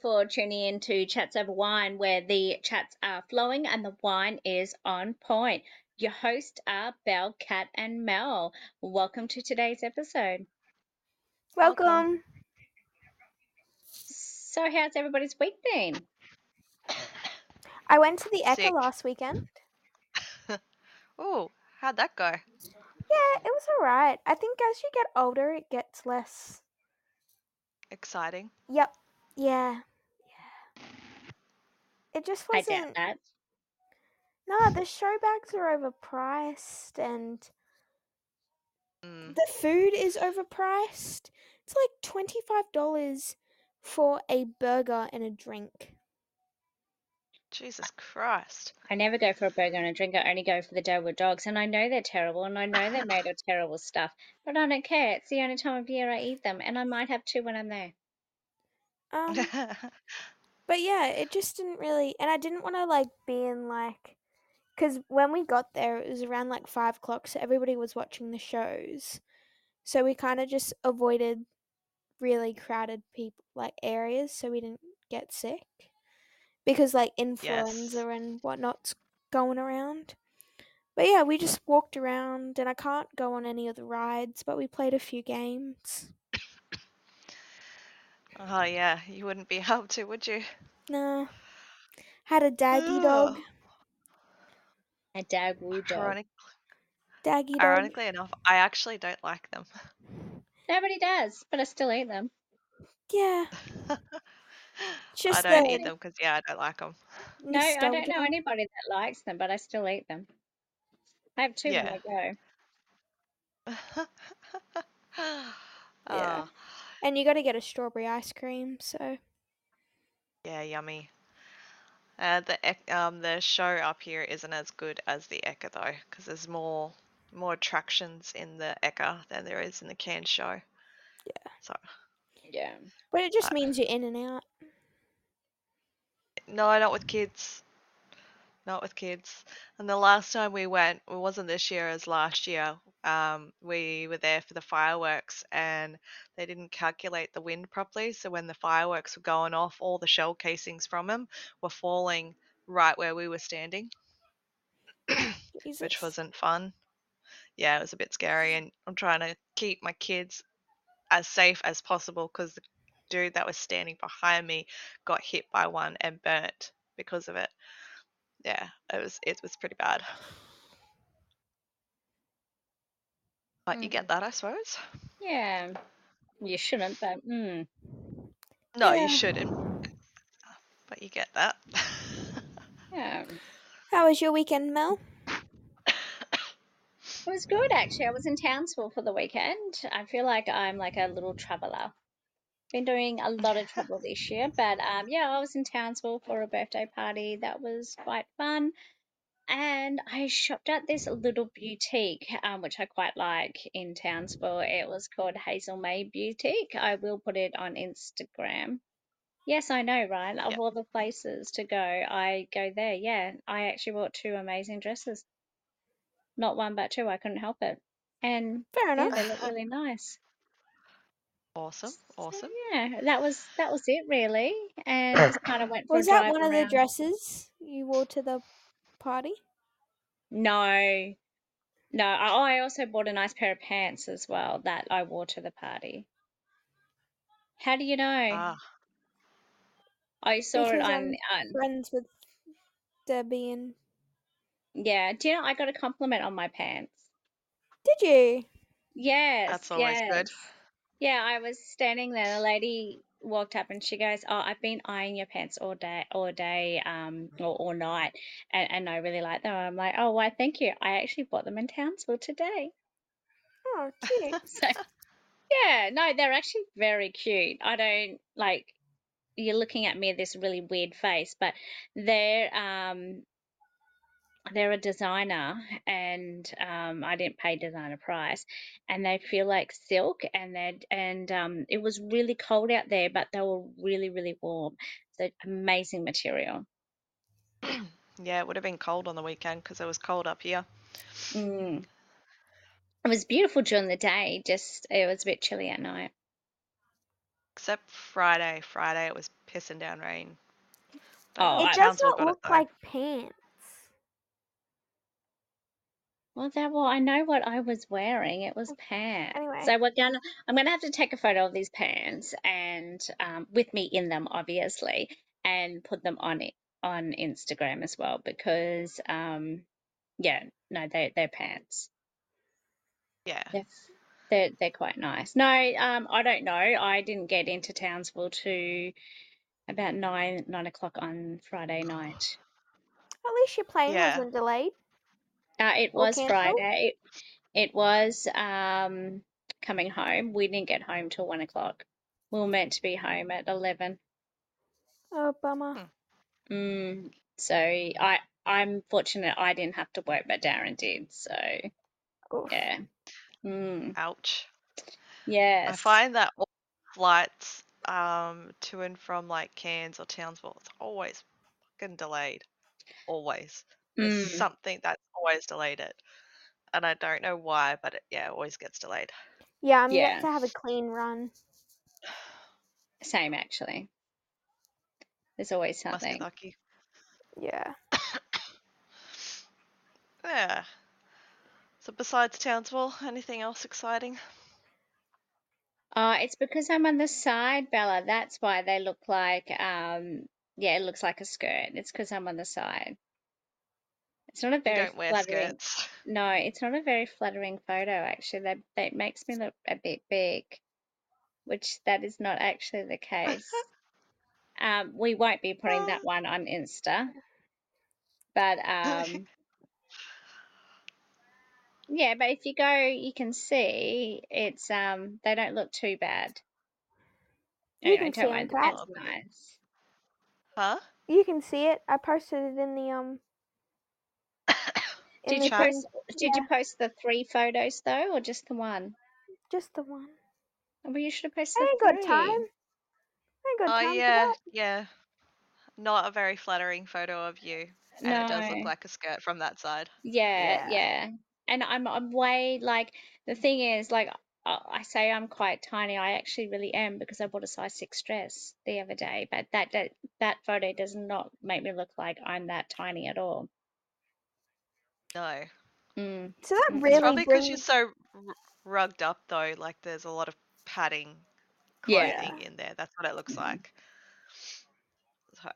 for tuning in to Chats Over Wine, where the chats are flowing and the wine is on point. Your hosts are Belle, Kat, and Mel. Welcome to today's episode. Welcome. Welcome. So, how's everybody's week been? I went to the Ekka Sick. last weekend. Oh, how'd that go? Yeah, it was alright. I think as you get older, it gets less. Exciting. Yep. Yeah. Yeah. It just I doubt wasn't. that. No, the show bags are overpriced and Mm. the food is overpriced. It's like $25 for a burger and a drink. Jesus Christ. I never go for a burger and a drink. I only go for the Dagwood dogs, and I know they're terrible, and I know they're made of terrible stuff, but I don't care. It's the only time of year I eat them, and I might have two when I'm there. Um, But yeah, it just didn't really, and I didn't want to like be in like, because when we got there, it was around like five o'clock, so everybody was watching the shows, so we kind of just avoided really crowded people like areas, so we didn't get sick, because like influenza and whatnot's going around. But yeah, we just walked around, and I can't go on any of the rides, but we played a few games. Oh, yeah, you wouldn't be able to, would you? Nah, had a daggy dog, Ugh. A Dagwood dog. Ironic- daggy dog. ironically enough, I actually don't like them. Nobody does, but I still eat them. Yeah. I just don't the eat them because, yeah, I don't like them. No, I don't know nostalgia. anybody that likes them, but I still eat them. I have two Yeah. when I go. Yeah. Oh, And you got to get a strawberry ice cream. So yeah, yummy. Uh, the um the show up here isn't as good as the Ekka though, because there's more more attractions in the Ekka than there is in the Cairns show. Yeah. So Yeah. but it just Uh, means you're in and out. no, not with kids. Not with kids. And the last time we went, it wasn't this year as last year. Um, we were there for the fireworks and they didn't calculate the wind properly. So when the fireworks were going off, all the shell casings from them were falling right where we were standing, which wasn't fun. Yeah, it was a bit scary. And I'm trying to keep my kids as safe as possible because the dude that was standing behind me got hit by one and burnt because of it. Yeah, it was it was pretty bad. But you Mm. get that, I suppose. Yeah. You shouldn't, but mm. No, Yeah. you shouldn't. But you get that. yeah. How was your weekend, Mel? It was good actually. I was in Townsville for the weekend. I feel like I'm like a little traveler. Been doing a lot of travel this year, but um, yeah, I was in Townsville for a birthday party. That was quite fun. And I shopped at this little boutique, um, which I quite like in Townsville. It was called Hazel May Boutique. I will put it on Instagram. Yes, I know, right? Of Yep. all the places to go, I go there. Yeah, I actually bought two amazing dresses. Not one, but two. I couldn't help it. And Fair yeah, enough. they look really nice. Awesome, So awesome. yeah, that was that was it really, and just kind of went for Was a that drive one of the dresses you wore to the party? No, no. I, I also bought a nice pair of pants as well that I wore to the party. How do you know? Ah, I saw it on, on. friends with Debbie and. Yeah. Do you know I got a compliment on my pants? Did you? Yes. that's always yes. good. Yeah, I was standing there. The lady walked up and she goes, "Oh, I've been eyeing your pants all day, all day, um, or all night, and, and I really like them." I'm like, "Oh, why? Thank you. I actually bought them in Townsville today." Oh, cute. So, yeah, no, they're actually very cute. I don't like you're looking at me with this really weird face, but they're um they're a designer and um I didn't pay designer price and they feel like silk and they and um it was really cold out there but they were really really warm. So amazing material. yeah, it would have been cold on the weekend because it was cold up here. Mm. It was beautiful during the day, just it was a bit chilly at night. except Friday. Friday it was pissing down rain. Oh, it if I- does not look like pants. Well, that well, I know what I was wearing. It was pants. Anyway. So we're gonna, I'm gonna have to take a photo of these pants and um, with me in them, obviously, and put them on it on Instagram as well because, um, yeah, no, they they're pants. Yeah. They're they're they're quite nice. No, um, I don't know. I didn't get into Townsville to about nine nine o'clock on Friday night. At least your plane Yeah. wasn't delayed. Uh, it was cancelled? Friday. It was um, coming home. We didn't get home till one o'clock. We were meant to be home at eleven. Oh, bummer. Hmm. Mm, so I I'm fortunate I didn't have to work, but Darren did. So Oof. yeah. Mm, Ouch. yes. I find that all flights um, to and from like Cairns or Townsville, it's always fucking delayed. Always. There's Mm, something that's always delayed it. And I don't know why, but it, yeah, it always gets delayed. Yeah, I'm Yeah. yet to have a clean run. same actually. There's always Must be something. lucky. Yeah. Yeah. So besides Townsville, anything else exciting? Uh, it's because I'm on the side, Bella. That's why they look like, um, yeah, it looks like a skirt. It's because I'm on the side. It's not a very don't wear flattering. skirts. No, it's not a very flattering photo, actually. That that makes me look a bit big, which that is not actually the case. Um, we won't be putting that one on Insta, but um, yeah. But if you go, you can see it's um, they don't look too bad. You Anyway, can see don't 'em, That's nice. Huh? You can see it. I posted it in the um. In Did you post? Did you post the three photos though, or just the one? Just the one. Well, you should have posted I the ain't got three. time. I ain't got Oh time yeah, for that. yeah. Not a very flattering photo of you. And it does look like a skirt from that side. Yeah, Yeah. yeah. And I'm I'm way like the thing is like I I say I'm quite tiny. I actually really am because I bought a size six dress the other day. But that that that photo does not make me look like I'm that tiny at all. No. Mm. So that. It's really Probably because brings. you're so r- rugged up though, like there's a lot of padding Yeah. clothing in there. That's what it looks Mhm. like. So,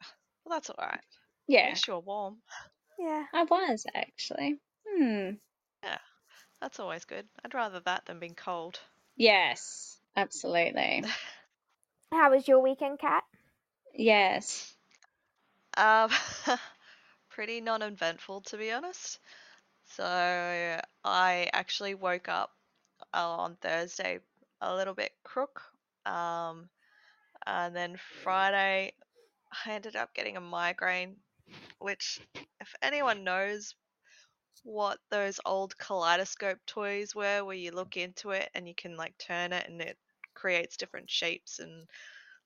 well, that's all right. At Yeah, least you're warm. Yeah. I was actually. Hmm. Yeah, that's always good. I'd rather that than being cold. Yes, absolutely. How was your weekend, Kat? Yes. Um, pretty non-eventful to be honest. So I actually woke up uh, on Thursday a little bit crook. Um, and then Friday I ended up getting a migraine, which if anyone knows what those old kaleidoscope toys were where you look into it and you can like turn it and it creates different shapes and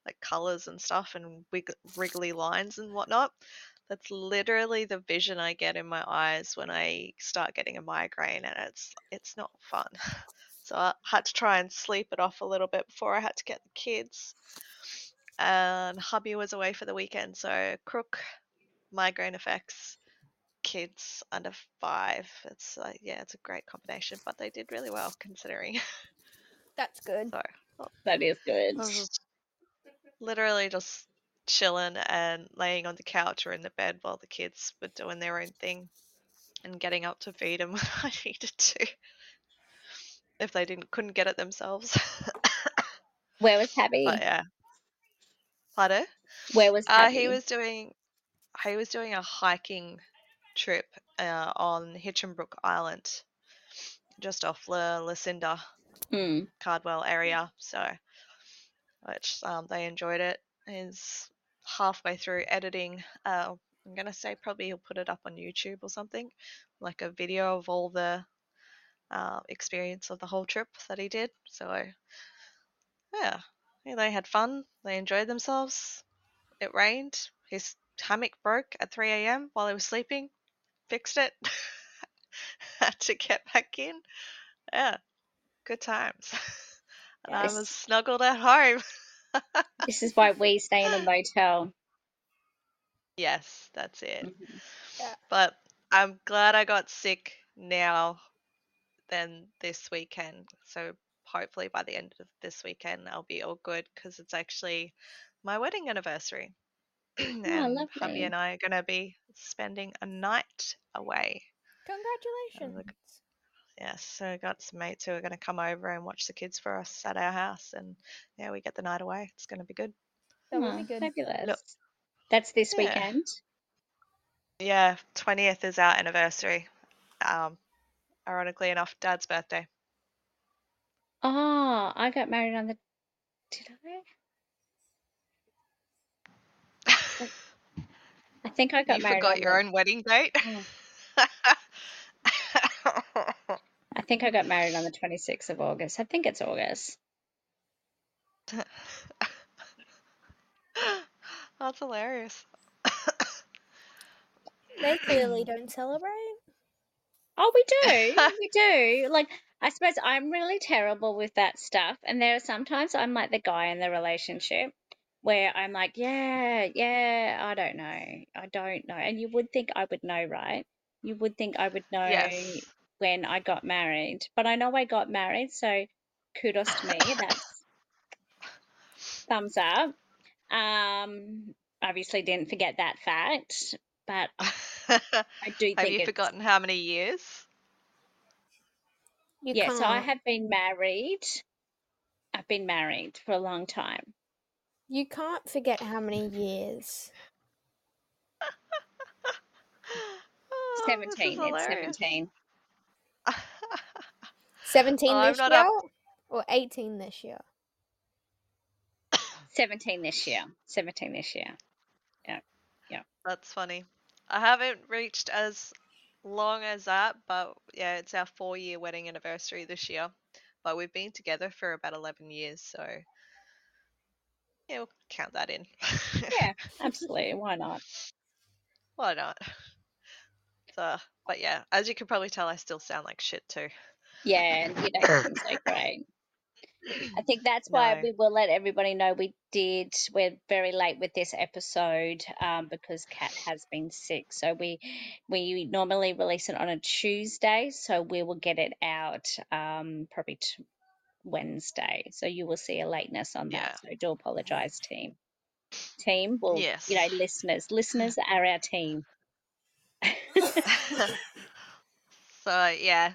like colors and stuff and wig- wriggly lines and whatnot. That's literally the vision I get in my eyes when I start getting a migraine, and it's it's not fun. So I had to try and sleep it off a little bit before I had to get the kids. And hubby was away for the weekend, so crook, migraine effects, kids under five. It's like yeah, it's a great combination, but they did really well considering. That's good. so oh, That is good. Just literally just chilling and laying on the couch or in the bed while the kids were doing their own thing and getting up to feed them when I needed to. If they didn't couldn't get it themselves. Where was Happy? but yeah. Pardon? Where was Uh, he was doing he was doing a hiking trip uh, on Hinchinbrook Island, just off La Lucinda, Hmm. Cardwell area. So, which um, they enjoyed it. He's halfway through editing. Uh, I'm gonna say probably he'll put it up on YouTube or something, like a video of all the uh, experience of the whole trip that he did. So, yeah, yeah, they had fun. They enjoyed themselves. It rained. His hammock broke at 3 a.m. while he was sleeping. Fixed it. Had to get back in. Yeah, good times. and I was snuggled at home. This is why we stay in a motel. yes, that's it. Mhm. Yeah. But I'm glad I got sick now than this weekend. So hopefully by the end of this weekend I'll be all good because it's actually my wedding anniversary. and hubby lovely. and I are going to be spending a night away. Congratulations. Yes, so I got some mates who are going to come over and watch the kids for us at our house, and yeah, we get the night away. It's going to be good. That will be good. Fabulous. That's this Yeah. weekend. Yeah, twentieth is our anniversary. Um, ironically enough, Dad's birthday. Oh, I got married on the. Did I? I think I got you married. You forgot on your the, own wedding date. Oh. I think I got married on the 26th of August. I think it's August. That's hilarious. They clearly don't celebrate. Oh, we do. we do. Like, I suppose I'm really terrible with that stuff. And there are sometimes I'm like the guy in the relationship where I'm like, yeah, yeah, I don't know. I don't know. And you would think I would know, right? You would think I would know Yes. When I got married. But I know I got married, so kudos to me. That's thumbs up. Um, obviously didn't forget that fact, but I I do think Have you it's forgotten how many years? You yeah, can't. so I have been married. I've been married for a long time. You can't forget how many years. Oh, 17. It's hilarious. 17. 17 Well, this year up- or 18 this year? 17 this year. 17 this year. Yeah. Yeah. That's funny. I haven't reached as long as that, but yeah, it's our four year wedding anniversary this year. But we've been together for about 11 years, so yeah, we'll count that in. Yeah, absolutely. Why not? Why not? So, but yeah, as you can probably tell, I still sound like shit too. Yeah, you don't seem so great. I think that's why No. we will let everybody know we did. We're very late with this episode um, because Kat has been sick. So we we normally release it on a Tuesday, so we will get it out um, probably t- Wednesday. So you will see a lateness on Yeah. that. So do apologise, team. Team, well, Yes. you know, listeners, listeners are our team. so yeah,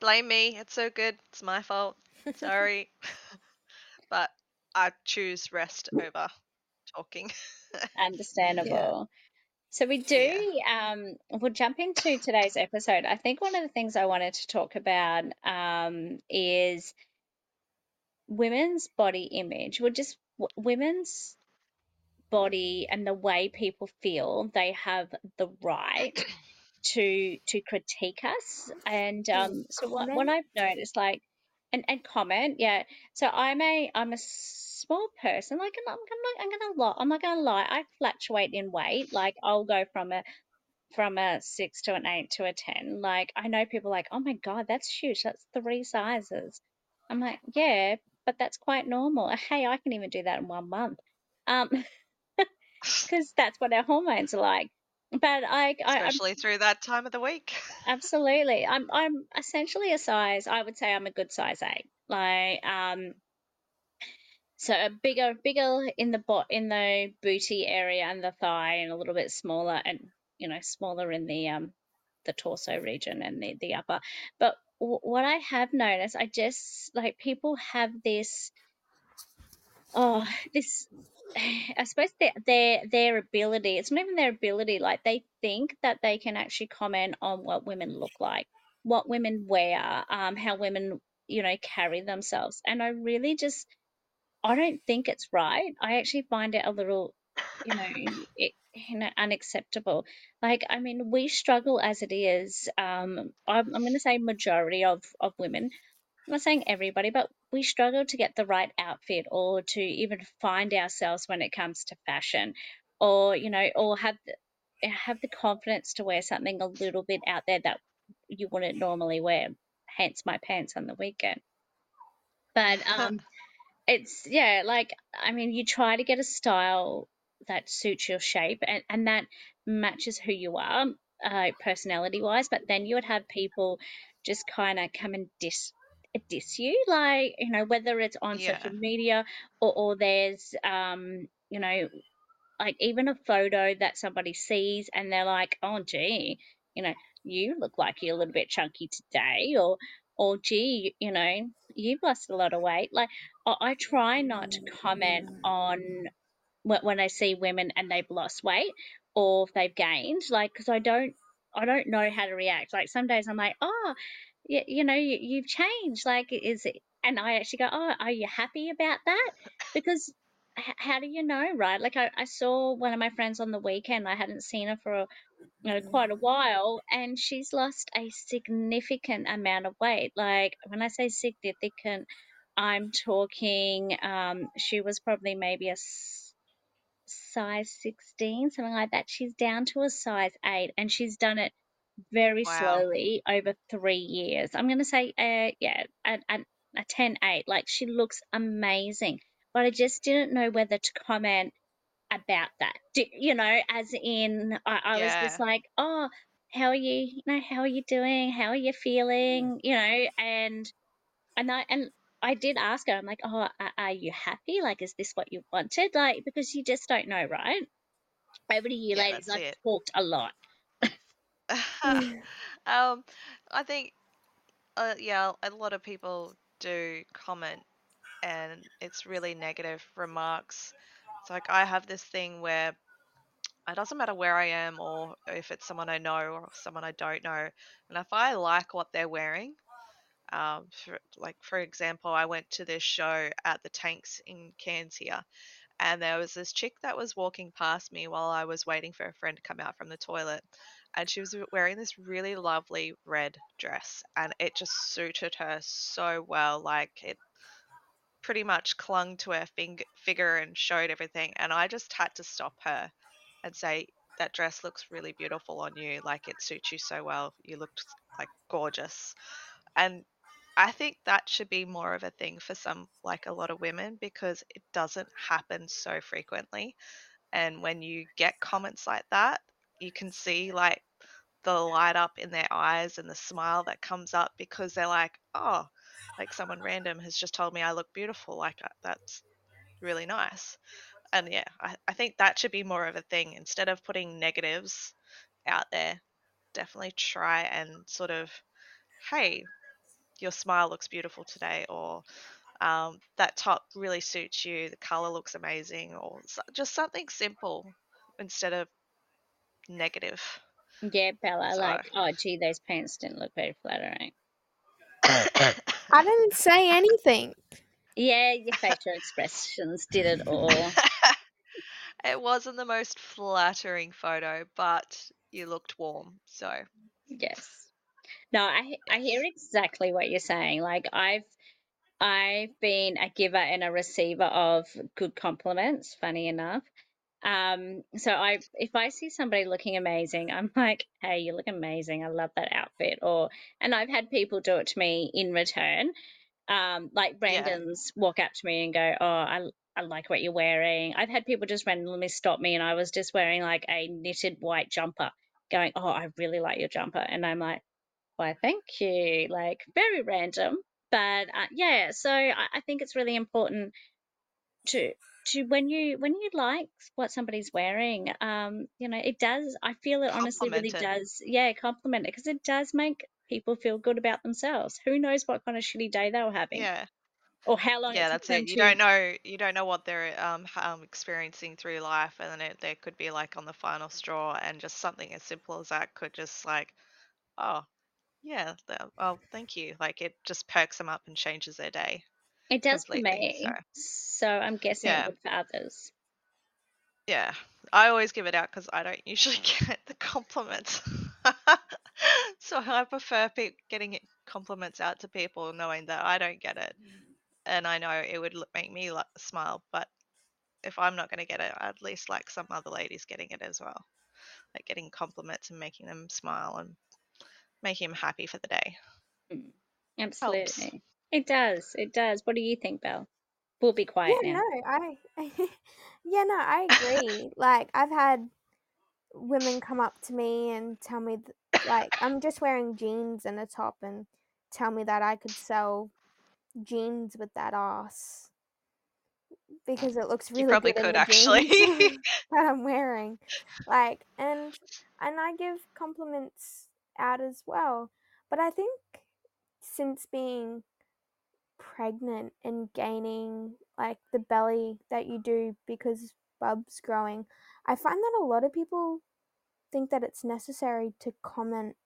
blame me. It's so good. It's my fault. Sorry. but I choose rest over talking. Understandable. So we do. Yeah. Um, we'll jump into today's episode. I think one of the things I wanted to talk about um, is women's body image. Well, just w- women's body and the way people feel. They have the right to to critique us. And um, so what, what? I've noticed, like, and, and comment, yeah. So I'm a I'm a small person. Like I'm, I'm not I'm gonna lie. I'm not gonna lie. I fluctuate in weight. Like I'll go from a from a six to an eight to a ten. Like I know people like, oh my god, that's huge. That's three sizes. I'm like, yeah, but that's quite normal. Hey, I can even do that in one month. Um, because that's what our hormones are like. But I, I Especially through that time of the week. Absolutely. I'm I'm essentially a size, I would say I'm a good size eight. Like um so a bigger bigger in the bot in the booty area and the thigh and a little bit smaller and you know smaller in the um the torso region and the the upper. But w- what I have noticed, I just like people have this oh this I suppose their their their ability. It's not even their ability. Like they think that they can actually comment on what women look like, what women wear, um, how women you know carry themselves. And I really just I don't think it's right. I actually find it a little you know it, you know unacceptable. Like I mean we struggle as it is. Um, I'm I'm going to say majority of of women I'm not saying everybody, but we struggle to get the right outfit or to even find ourselves when it comes to fashion, or you know, or have the, have the confidence to wear something a little bit out there that you wouldn't normally wear. Hence my pants on the weekend. But um, it's yeah, like I mean, you try to get a style that suits your shape and and that matches who you are, uh, personality wise. But then you would have people just kind of come and diss diss you, like you know, whether it's on Yeah. social media or or there's um you know like even a photo that somebody sees and they're like, oh gee, you know, you look like you're a little bit chunky today, or or gee, you know, you've lost a lot of weight. Like I, I try not to comment on wh- when I see women and they've lost weight or if they've gained, like because I don't I don't know how to react. Like some days I'm like, oh, you, you know, you, you've changed. Like is it? And I actually go, oh, are you happy about that? Because h- how do you know, right? Like I, I saw one of my friends on the weekend. I hadn't seen her for you know quite a while, and she's lost a significant amount of weight. Like when I say significant, I'm talking. Um, she was probably maybe a s- size 16, something like that. She's down to a size 8, and she's done it very Wow. slowly over three years. I'm going to say, uh, yeah, a, a, a 10 8. Like, she looks amazing. But I just didn't know whether to comment about that. Do, you know, as in, I, I was just like, oh, how are you? You know, how are you doing? How are you feeling? You know, and and I and I did ask her. I'm like, oh, are, you happy? Like, is this what you wanted? Like, because you just don't know, right? Over to you, Yeah, ladies. I've it. talked a lot. um, I think, uh, yeah, a lot of people do comment, and it's really negative remarks. It's like I have this thing where it doesn't matter where I am or if it's someone I know or someone I don't know, and if I like what they're wearing, um, for, like for example, I went to this show at the Tanks in Cairns here, and there was this chick that was walking past me while I was waiting for a friend to come out from the toilet. And she was wearing this really lovely red dress, and it just suited her so well. Like, it pretty much clung to her fing- figure and showed everything. And I just had to stop her and say, That dress looks really beautiful on you. Like, it suits you so well. You looked like gorgeous. And I think that should be more of a thing for some, like a lot of women, because it doesn't happen so frequently. And when you get comments like that, you can see like the light up in their eyes and the smile that comes up because they're like, oh, like someone random has just told me I look beautiful. Like that's really nice. And yeah, I, I think that should be more of a thing instead of putting negatives out there. Definitely try and sort of, hey, your smile looks beautiful today, or um, that top really suits you, the color looks amazing, or so- just something simple instead of negative. Yeah, Bella, So, like, oh, gee, those pants didn't look very flattering. I didn't say anything. Yeah, your facial expressions did it all. it wasn't the most flattering photo, but you looked warm. So, Yes. No, I I hear exactly what you're saying. Like I've I've been a giver and a receiver of good compliments, funny enough. Um, so I if I see somebody looking amazing, I'm like, hey, you look amazing. I love that outfit. Or and I've had people do it to me in return. Um, like yeah, Brandon's walk up to me and go, Oh, I I like what you're wearing. I've had people just randomly stop me and I was just wearing like a knitted white jumper, going, Oh, I really like your jumper. And I'm like, why, thank you. Like, very random. But uh, yeah, so I, I think it's really important to to when you when you like what somebody's wearing um you know it does i feel it honestly really does yeah compliment it because it does make people feel good about themselves who knows what kind of shitty day they were having Yeah, or how long yeah, that's it. You to don't know, you don't know what they're um, um experiencing through life, and then it, there could be like on the final straw, and just something as simple as that could just like, oh, yeah, th- oh, thank you. Like it just perks them up and changes their day it does for completely. So. me so i'm guessing it would for others yeah. I always give it out because I don't usually get the compliments. so I prefer pe- getting it compliments out to people knowing that I don't get it. And I know it would make me like, smile, but if I'm not going to get it, at least like some other ladies getting it as well. Like getting compliments and making them smile and making them happy for the day. Mm, Helps. It does it does what do you think belle We'll be quiet yeah, now. no, I yeah, no, I agree. like I've had women come up to me and tell me th- like I'm just wearing jeans and a top and tell me that I could sell jeans with that ass because it looks You really probably good in could the actually. that I'm wearing. Like and and I give compliments out as well. But I think since being pregnant and gaining like the belly that you do because bub's growing, I find that a lot of people think that it's necessary to comment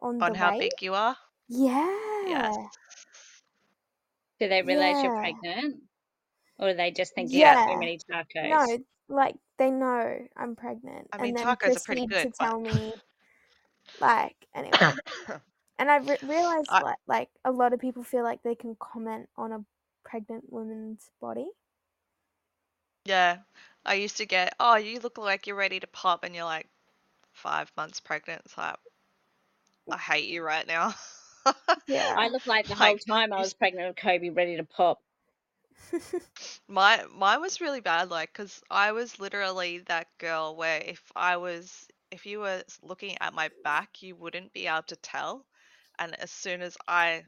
on, On the how weight. big you are. Yeah. Yes. Do they realize you're pregnant? Or do they just think you have Yeah. too many tacos? No, like they know I'm pregnant, I mean, and then tacos are pretty good, to but- tell me, like anyway. And I've re- realized I- like, like a lot of people feel like they can comment on a pregnant woman's body. Yeah. I used to get, oh, you look like you're ready to pop, and you're like five months pregnant. It's like, I mm. hate you right now. Yeah. I look like the whole Like, time I was pregnant with Kobe, ready to pop. My mine was really bad, like, cause I was literally that girl where if I was, if you were looking at my back, you wouldn't be able to tell, and as soon as I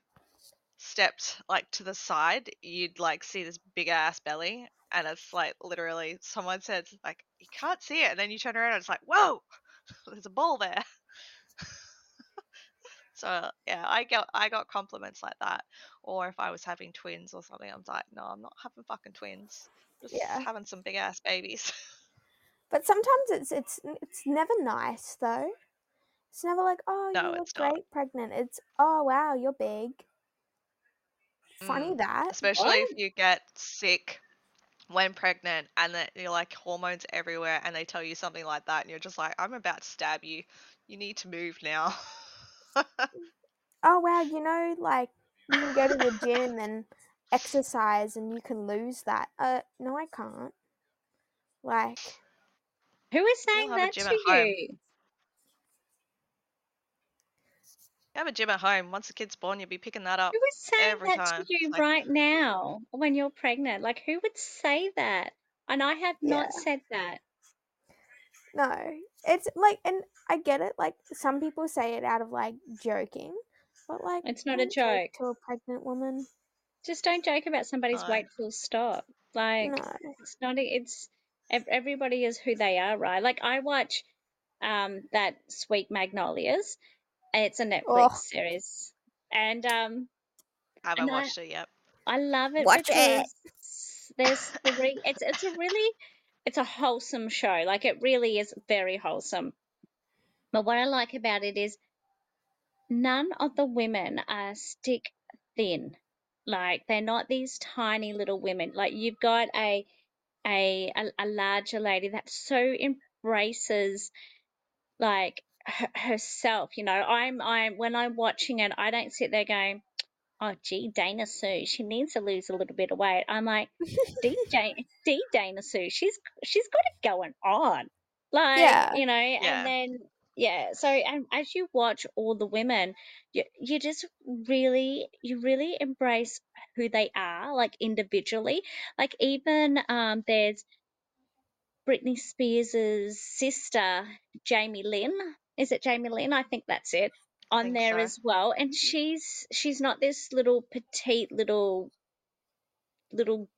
stepped like to the side, you'd like see this big ass belly, and it's like literally someone said like you can't see it, and then you turn around and it's like whoa, there's a ball there. So yeah, I got I got compliments like that, or if I was having twins or something, I'm like, no, I'm not having fucking twins. Just Yeah. having some big ass babies. but sometimes it's it's it's never nice though. It's never like, oh, No, you look it's not. great pregnant. It's oh wow, you're big. Funny Mm, that. Especially if you get sick when pregnant and that you're like hormones everywhere and they tell you something like that and you're just like, I'm about to stab you. You need to move now. Oh wow, you know, like you can go to the gym and exercise and you can lose that. Uh, no, I can't. Like, Who is saying that to at home. you? You have a gym at home. Once the kid's born, you'll be picking that up. Who is saying every that time. to you like- right now when you're pregnant? Like, who would say that? And I have not Yeah. said that. no, it's like, and I get it. Like, some people say it out of like joking, but like, It's not a joke joke. to a pregnant woman. Just don't joke about somebody's No. weight. Full stop. Like, No, it's not. It's everybody is who they are, right? Like, I watch um that Sweet Magnolias. It's a Netflix Oh. series, and um haven't and I- it yet. I love it Watch it. because there's three. It's it's a really it's a wholesome show. Like it really is very wholesome. But what I like about it is none of the women are stick thin. Like they're not these tiny little women. Like you've got a a a, a larger lady that so embraces like her, herself. You know, I'm I'm when I'm watching it, I don't sit there going, "Oh, gee, Dana Sue, she needs to lose a little bit of weight." I'm like, "DJ, D Dana Sue, she's she's got it going on." Like, Yeah. you know, Yeah. and then yeah. So, and as you watch all the women, you you just really you really embrace who they are, like individually. Like even um, there's Britney Spears' sister, Jamie Lynn. Is it Jamie Lynn? I think that's it. On Think there so. as well, and she's she's not this little petite little little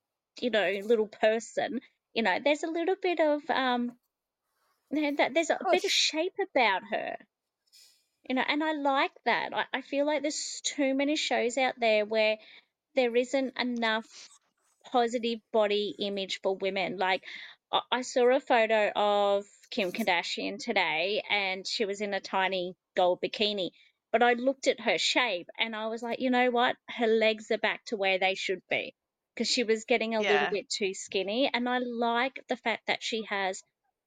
you know little person. You know, there's a little bit of um, there's a bit of shape about her. You know, and I like that. I, I feel like there's too many shows out there where there isn't enough positive body image for women. Like, I, I saw a photo of Kim Kardashian today, and she was in a tiny gold bikini. But I looked at her shape, and I was like, you know what? Her legs are back to where they should be because she was getting a little bit too skinny. And I like the fact that she has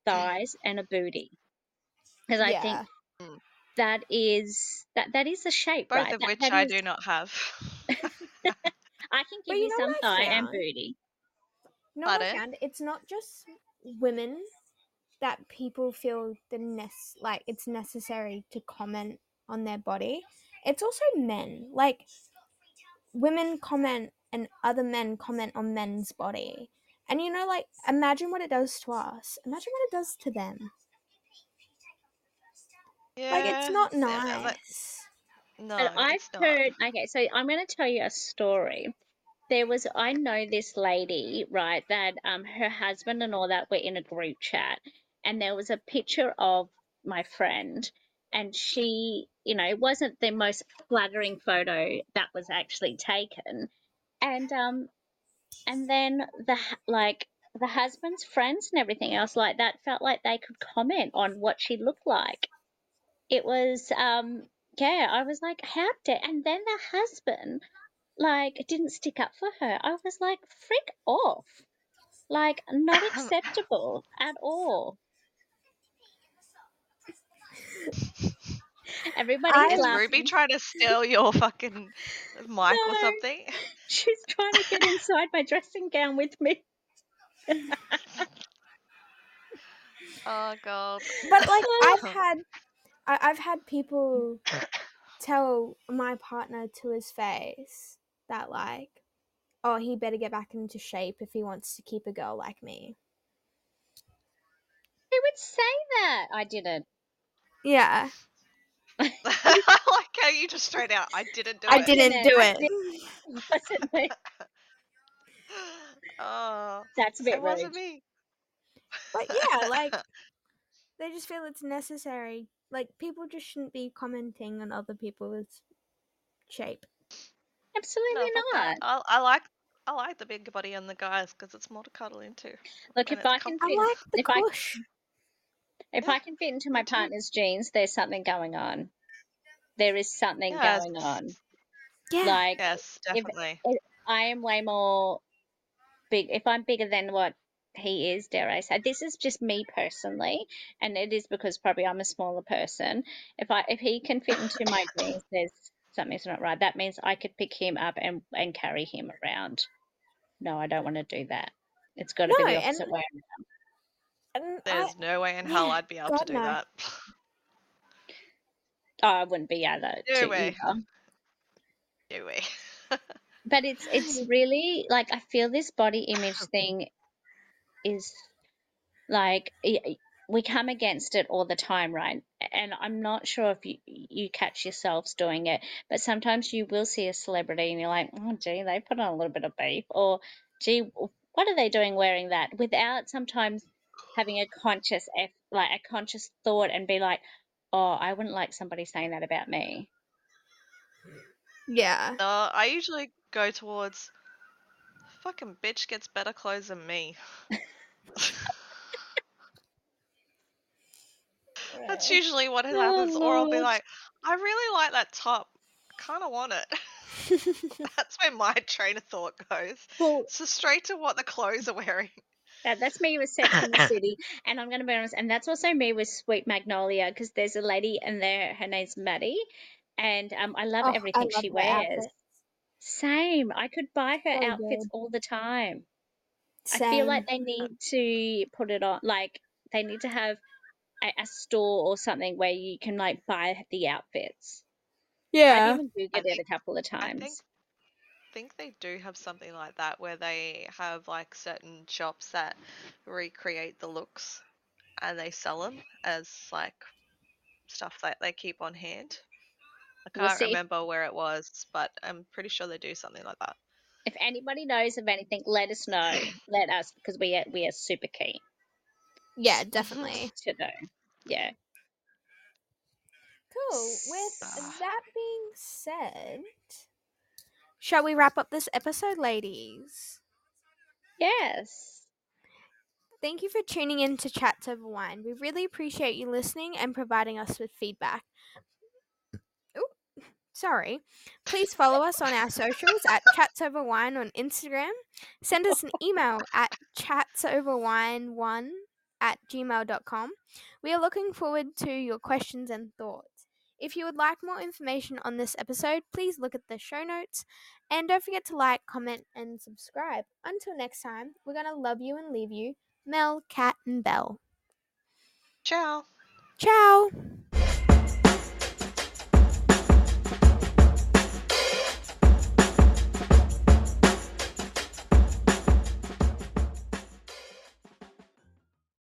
thighs and a booty because I think yeah. Mm. that is that that is a shape, Both right? of That- which that I is- do not have. I can But give you you, know some I thigh and booty. No, I found it's not just women that people feel the nec- like it's necessary to comment on their body. It's also men. Like women comment and other men comment on men's body. And you know, like, imagine what it does to us. Imagine what it does to them. Yeah. Like, it's not yeah, but- nice. No, But I've not. heard. Okay, so I'm going to tell you a story. There was, I know this lady, right? That um, her husband and all that were in a group chat, and there was a picture of my friend, and she, you know, it wasn't the most flattering photo that was actually taken, and um, and then the like the husband's friends and everything else like that felt like they could comment on what she looked like. It was um yeah, I was like, how dare? And then the husband, like, didn't stick up for her. I was like, freak off. Like, not acceptable at all. Everybody's I- Is laughing. Ruby trying to steal your fucking mic or No. something? She's trying to get inside my dressing gown with me. Oh god. But like I've had I, I've had people tell my partner to his face that like oh he better get back into shape if he wants to keep a girl like me. Who would say that? I didn't. Yeah. I like how you just straight out. I didn't do it. I it. didn't do I it. Wasn't me. Oh, That's a bit it wasn't me. But yeah, like they just feel it's necessary. Like people just shouldn't be commenting on other people's shape. Absolutely No, not. I, I like I like the bigger body on the guys because it's more to cuddle into. Look, if I can I like the if I cush. If Yeah, I can fit into my mm-hmm. partner's jeans, there's something going on. There is something Yes. going on. Yeah. Like Yes, definitely. I am way more big. If I'm bigger than what he is, dare I say, this is just me personally, and it is because probably I'm a smaller person. If I if he can fit into my jeans, there's something's not right. That means I could pick him up and and carry him around. No, I don't want to do that. It's got to No, be the and- opposite way. And I, There's no way in hell yeah, I'd be able God, to do no. that. Oh, I wouldn't be either. No to way. either. No way. but it's it's really like I feel this body image thing is like y- y- we come against it all the time, right? And I'm not sure if you you catch yourselves doing it, but sometimes you will see a celebrity and you're like, oh, gee, they put on a little bit of beef, or gee, what are they doing wearing that? Without sometimes having a conscious eff- like a conscious thought and be like, oh, I wouldn't like somebody saying that about me. yeah. No, I usually go towards fucking bitch gets better clothes than me. That's usually what Oh, happens. Or I'll be like, I really like that top. Kind of want it. That's where my train of thought goes. Well, So straight to what the clothes are wearing. That, that's me with Sex in the City, and I'm going to be honest, and that's also me with Sweet Magnolia because there's a lady in there, her name's Maddie, and um, I love Oh, I everything love she wears. outfits. Same, I could buy her So outfits good. all the time. I feel like they need to put it on, like they need to have a, a store or something where you can like buy the outfits. Yeah, I even I googled it a couple of I times. Think think they do have something like that where they have like certain shops that recreate the looks and they sell them as like stuff that they keep on hand. I can't see. remember where it was, but I'm pretty sure they do something like that. If anybody knows of anything, let us know. Let us because we are we are super keen Yeah, definitely. to know. Yeah. Cool. With Ah. that being said, shall we wrap up this episode, ladies? Yes. Thank you for tuning in to Chats Over Wine. We really appreciate you listening and providing us with feedback. Ooh, sorry. Please follow us on our socials at Chats Over Wine on Instagram. Send us an email at chatsoverwine1 at gmail.com. We are looking forward to your questions and thoughts. If you would like more information on this episode, please look at the show notes. And don't forget to like, comment, and subscribe. Until next time, we're going to love you and leave you. Mel, Kat, and Belle. Ciao. Ciao!